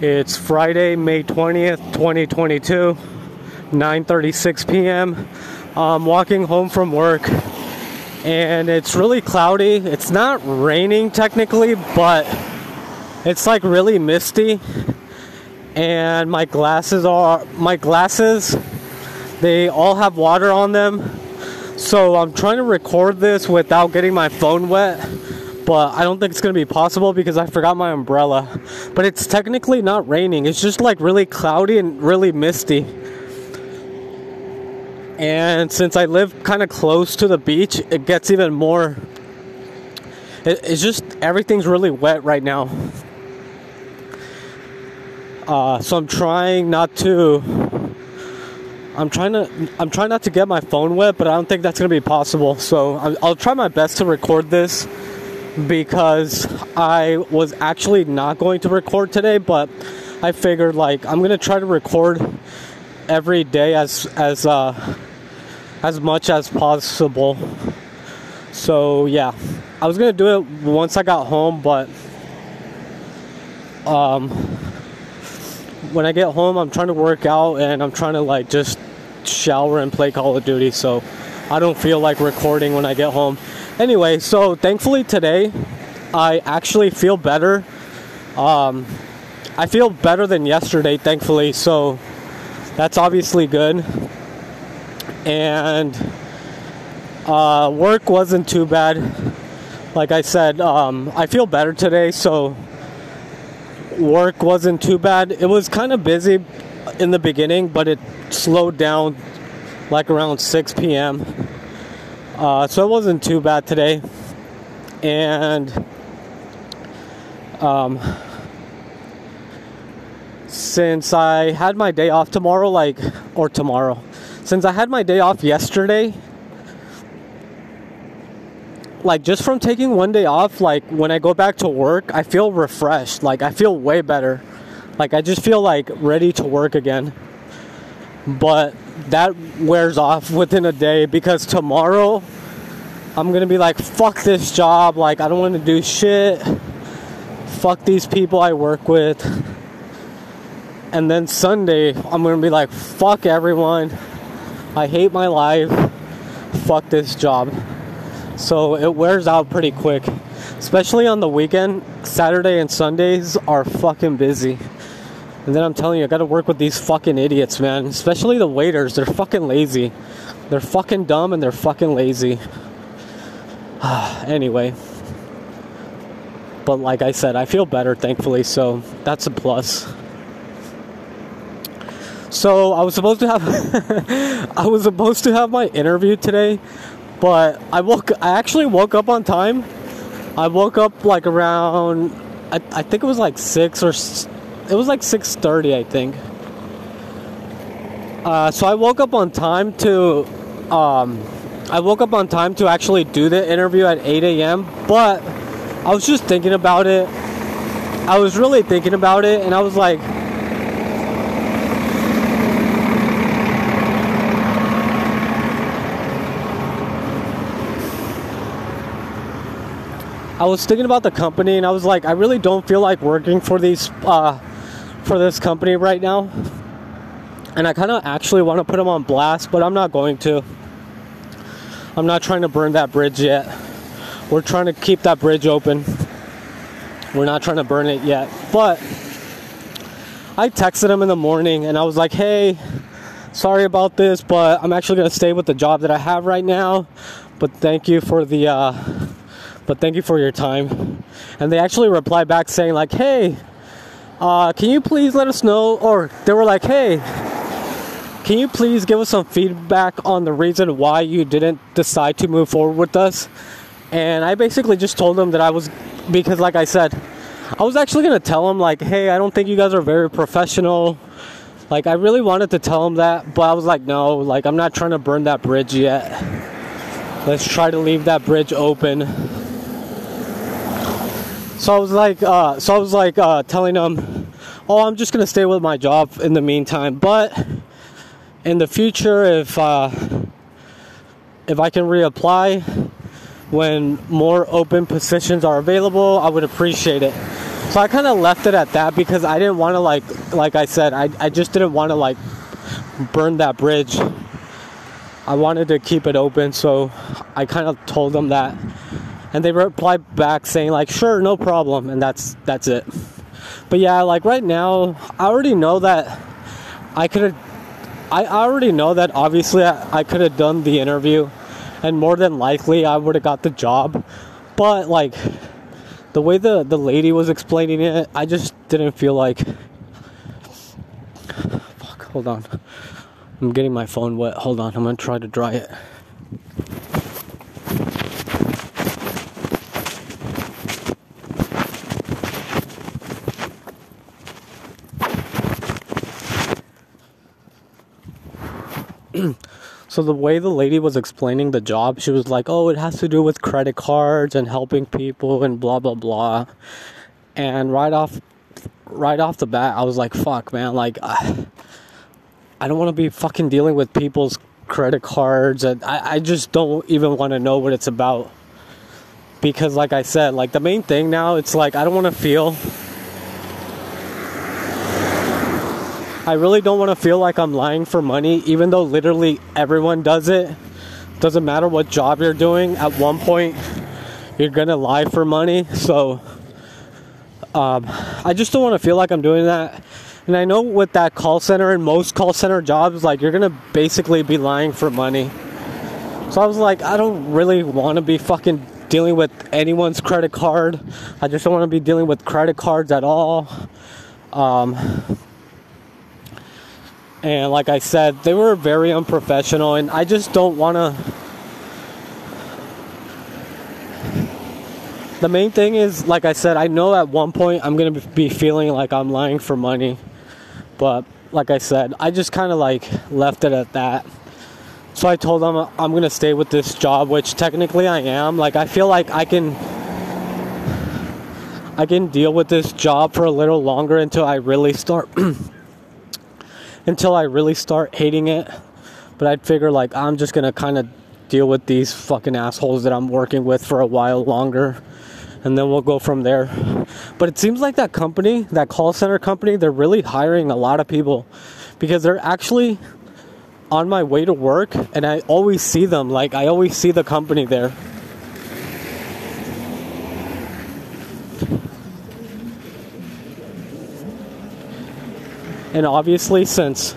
It's Friday, May 20th, 2022, 9:36 p.m. I'm walking home from work and it's really cloudy. It's not raining technically, but it's like really misty. And my glasses are my glasses they all have water on them. So I'm trying to record this without getting my phone wet but I don't think it's gonna be possible because I forgot my umbrella. But it's technically not raining, it's just like really cloudy and really misty. And since I live kind of close to the beach, it gets even more. It, it's just everything's really wet right now. Uh, so I'm trying not to. I'm trying to. I'm trying not to get my phone wet, but I don't think that's gonna be possible. So I'll, I'll try my best to record this because I was actually not going to record today, but I figured like I'm gonna try to record every day as as uh, as much as possible. So yeah, I was gonna do it once I got home, but um, when I get home, I'm trying to work out and I'm trying to like just shower and play Call of Duty. So I don't feel like recording when I get home. Anyway, so thankfully today, I actually feel better. Um, I feel better than yesterday, thankfully. So that's obviously good. And uh, work wasn't too bad. Like I said, um, I feel better today, so work wasn't too bad. It was kind of busy in the beginning, but it slowed down like around 6 p.m. Uh, so it wasn't too bad today. And um, since I had my day off tomorrow, like, or tomorrow, since I had my day off yesterday, like, just from taking one day off, like, when I go back to work, I feel refreshed. Like, I feel way better. Like, I just feel like ready to work again. But that wears off within a day because tomorrow I'm gonna be like, fuck this job, like, I don't wanna do shit, fuck these people I work with. And then Sunday, I'm gonna be like, fuck everyone, I hate my life, fuck this job. So it wears out pretty quick, especially on the weekend. Saturday and Sundays are fucking busy. And then I'm telling you, I gotta work with these fucking idiots, man. Especially the waiters. They're fucking lazy. They're fucking dumb and they're fucking lazy. anyway. But like I said, I feel better, thankfully, so that's a plus. So I was supposed to have I was supposed to have my interview today, but I woke I actually woke up on time. I woke up like around I, I think it was like six or it was like 6.30 i think. Uh, so i woke up on time to um, i woke up on time to actually do the interview at 8 a.m but i was just thinking about it. I was really thinking about it and i was like I was thinking about the company and I was like, I really don't feel like working for these uh, for this company right now. And I kind of actually want to put them on blast, but I'm not going to. I'm not trying to burn that bridge yet. We're trying to keep that bridge open. We're not trying to burn it yet. But I texted him in the morning and I was like, hey, sorry about this, but I'm actually going to stay with the job that I have right now. But thank you for the, uh, but thank you for your time. And they actually replied back saying, like, hey, uh, can you please let us know? Or they were like, hey, can you please give us some feedback on the reason why you didn't decide to move forward with us? And I basically just told them that I was, because like I said, I was actually going to tell them, like, hey, I don't think you guys are very professional. Like, I really wanted to tell them that, but I was like, no, like, I'm not trying to burn that bridge yet. Let's try to leave that bridge open so I was like, uh, so I was like uh, telling them, oh, I'm just gonna stay with my job in the meantime. But in the future, if uh, if I can reapply when more open positions are available, I would appreciate it. So I kind of left it at that because I didn't want to like like I said I I just didn't want to like burn that bridge. I wanted to keep it open, so I kind of told them that, and they replied back saying like, "Sure, no problem," and that's that's it. But yeah, like right now, I already know that I could have. I already know that obviously I, I could have done the interview, and more than likely I would have got the job. But like the way the the lady was explaining it, I just didn't feel like. Fuck, hold on. I'm getting my phone wet. Hold on, I'm gonna try to dry it. So the way the lady was explaining the job, she was like, "Oh, it has to do with credit cards and helping people and blah blah blah." And right off right off the bat, I was like, "Fuck, man, like uh, I don't want to be fucking dealing with people's credit cards and I, I just don't even want to know what it's about." Because like I said, like the main thing now, it's like I don't want to feel I really don't want to feel like I'm lying for money, even though literally everyone does it. Doesn't matter what job you're doing, at one point you're gonna lie for money. So um, I just don't want to feel like I'm doing that. And I know with that call center and most call center jobs, like you're gonna basically be lying for money. So I was like, I don't really want to be fucking dealing with anyone's credit card. I just don't want to be dealing with credit cards at all. Um, and like I said, they were very unprofessional, and I just don't want to. The main thing is, like I said, I know at one point I'm gonna be feeling like I'm lying for money, but like I said, I just kind of like left it at that. So I told them I'm gonna stay with this job, which technically I am. Like I feel like I can I can deal with this job for a little longer until I really start until I really start hating it. But I'd figure like I'm just gonna kind of deal with these fucking assholes that I'm working with for a while longer, and then we'll go from there. But it seems like that company, that call center company, they're really hiring a lot of people because they're actually on my way to work, and I always see them. Like I always see the company there. And obviously since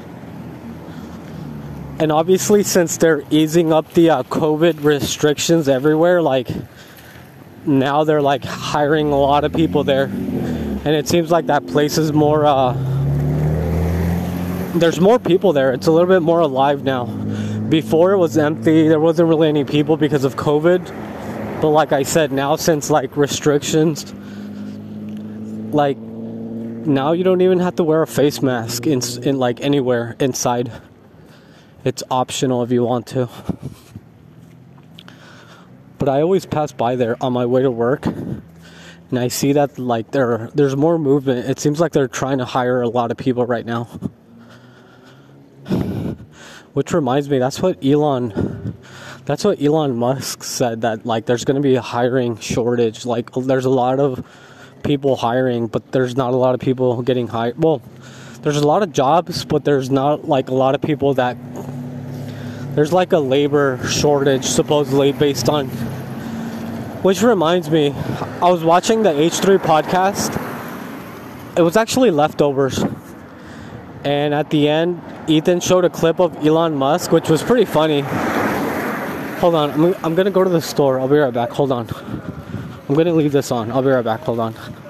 and obviously since they're easing up the uh, covid restrictions everywhere like now they're like hiring a lot of people there. And it seems like that place is more uh, there's more people there. It's a little bit more alive now. Before it was empty there wasn't really any people because of covid. But like i said now since like restrictions like now you don't even have to wear a face mask in, in like anywhere inside. It's optional if you want to. But I always pass by there on my way to work, and I see that like there there's more movement. It seems like they're trying to hire a lot of people right now. Which reminds me, that's what Elon that's what Elon Musk said that like there's going to be a hiring shortage. Like there's a lot of people hiring, but there's not a lot of people getting hired. Well, there's a lot of jobs, but there's not like a lot of people that there's like a labor shortage supposedly based on which reminds me i was watching the h3 podcast. It was actually leftovers. And at the end ethan showed a clip of elon musk which was pretty funny. Hold on i'm, I'm gonna go to the store. I'll be right back. Hold on I'm gonna leave this on. I'll be right back. Hold on.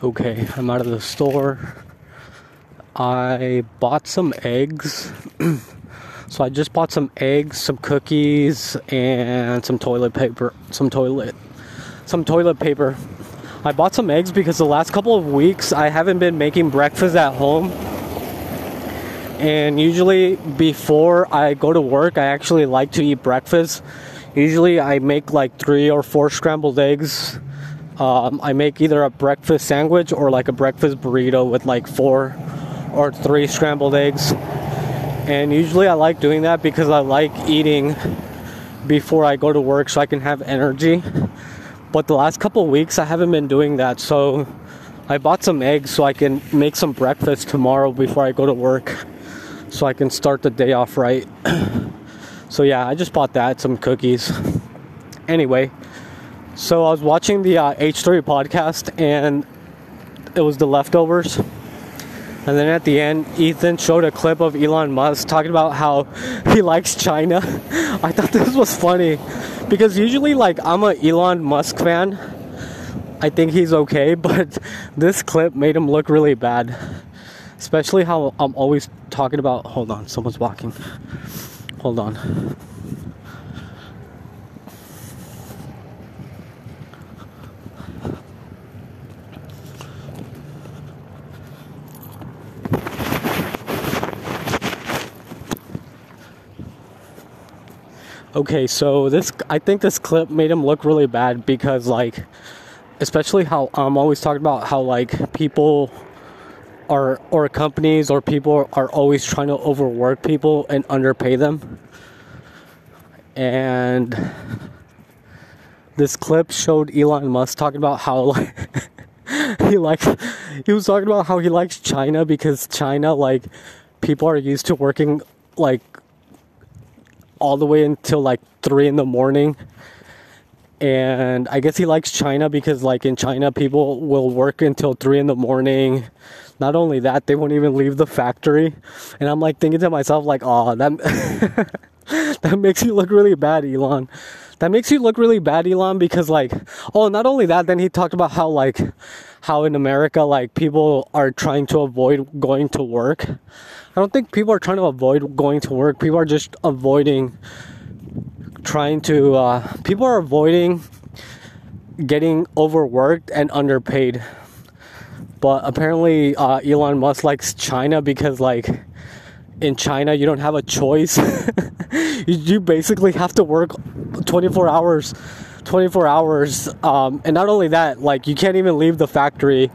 Okay, I'm out of the store. I bought some eggs. so I just bought some eggs, some cookies, and some toilet paper. Some toilet. Some toilet paper. I bought some eggs because the last couple of weeks I haven't been making breakfast at home. And usually before I go to work, I actually like to eat breakfast. Usually I make like three or four scrambled eggs um, I make either a breakfast sandwich or like a breakfast burrito with like four or three scrambled eggs. And usually I like doing that because I like eating before I go to work so I can have energy. But the last couple weeks I haven't been doing that. So I bought some eggs so I can make some breakfast tomorrow before I go to work so I can start the day off right. so yeah, I just bought that, some cookies. Anyway, so I was watching the uh, H3 podcast and it was the leftovers. And then at the end, Ethan showed a clip of Elon Musk talking about how he likes China. I thought this was funny because usually, like, I'm a Elon Musk fan. I think he's okay, but this clip made him look really bad. Especially how I'm always talking about. Hold on, someone's walking. Hold on. Okay, so this I think this clip made him look really bad because like especially how I'm always talking about how like people are or companies or people are always trying to overwork people and underpay them. And this clip showed Elon Musk talking about how like he likes he was talking about how he likes China because China like people are used to working like all the way until like three in the morning. And I guess he likes China because, like, in China, people will work until three in the morning. Not only that, they won't even leave the factory. And I'm like thinking to myself, like, oh, that that makes you look really bad, Elon. That makes you look really bad, Elon, because like, oh, not only that, then he talked about how like, how in America, like, people are trying to avoid going to work. I don't think people are trying to avoid going to work. People are just avoiding trying to uh, people are avoiding getting overworked and underpaid. But apparently, uh, Elon Musk likes China because, like, in China, you don't have a choice. you basically have to work 24 hours, 24 hours. Um, and not only that, like, you can't even leave the factory.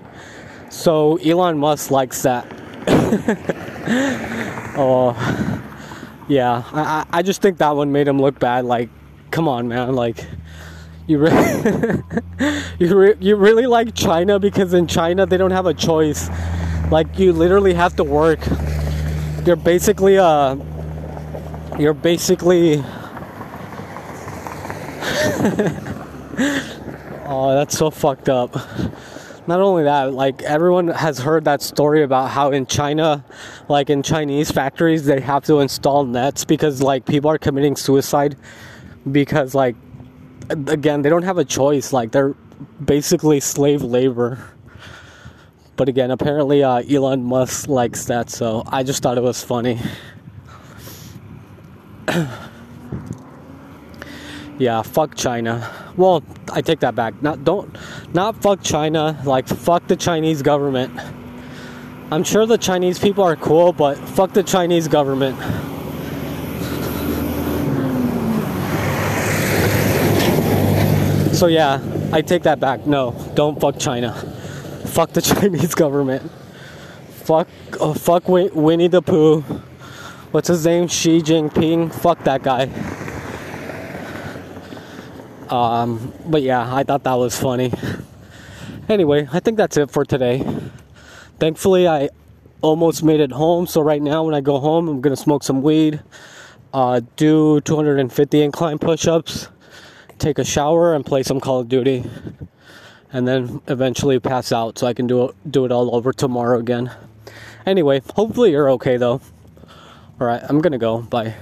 So, Elon Musk likes that. oh, yeah. I, I just think that one made him look bad. Like, come on, man. Like, you really, you, re- you really like China because in China they don't have a choice. Like, you literally have to work. You're basically, uh, you're basically. oh, that's so fucked up not only that, like everyone has heard that story about how in China, like in Chinese factories, they have to install nets because like people are committing suicide because like again they don't have a choice. Like they're basically slave labor. But again, apparently uh, Elon Musk likes that, so I just thought it was funny. yeah, fuck China. Well, I take that back. Not don't not fuck China, like fuck the Chinese government. I'm sure the Chinese people are cool, but fuck the Chinese government. So yeah, I take that back. No, don't fuck China. Fuck the Chinese government. Fuck, oh, fuck Winnie the Pooh. What's his name? Xi Jinping. Fuck that guy. Um, but yeah, I thought that was funny. Anyway, I think that's it for today. Thankfully, I almost made it home. So right now, when I go home, I'm gonna smoke some weed, uh, do 250 incline push-ups, take a shower, and play some Call of Duty, and then eventually pass out so I can do it, do it all over tomorrow again. Anyway, hopefully you're okay though. All right, I'm gonna go. Bye.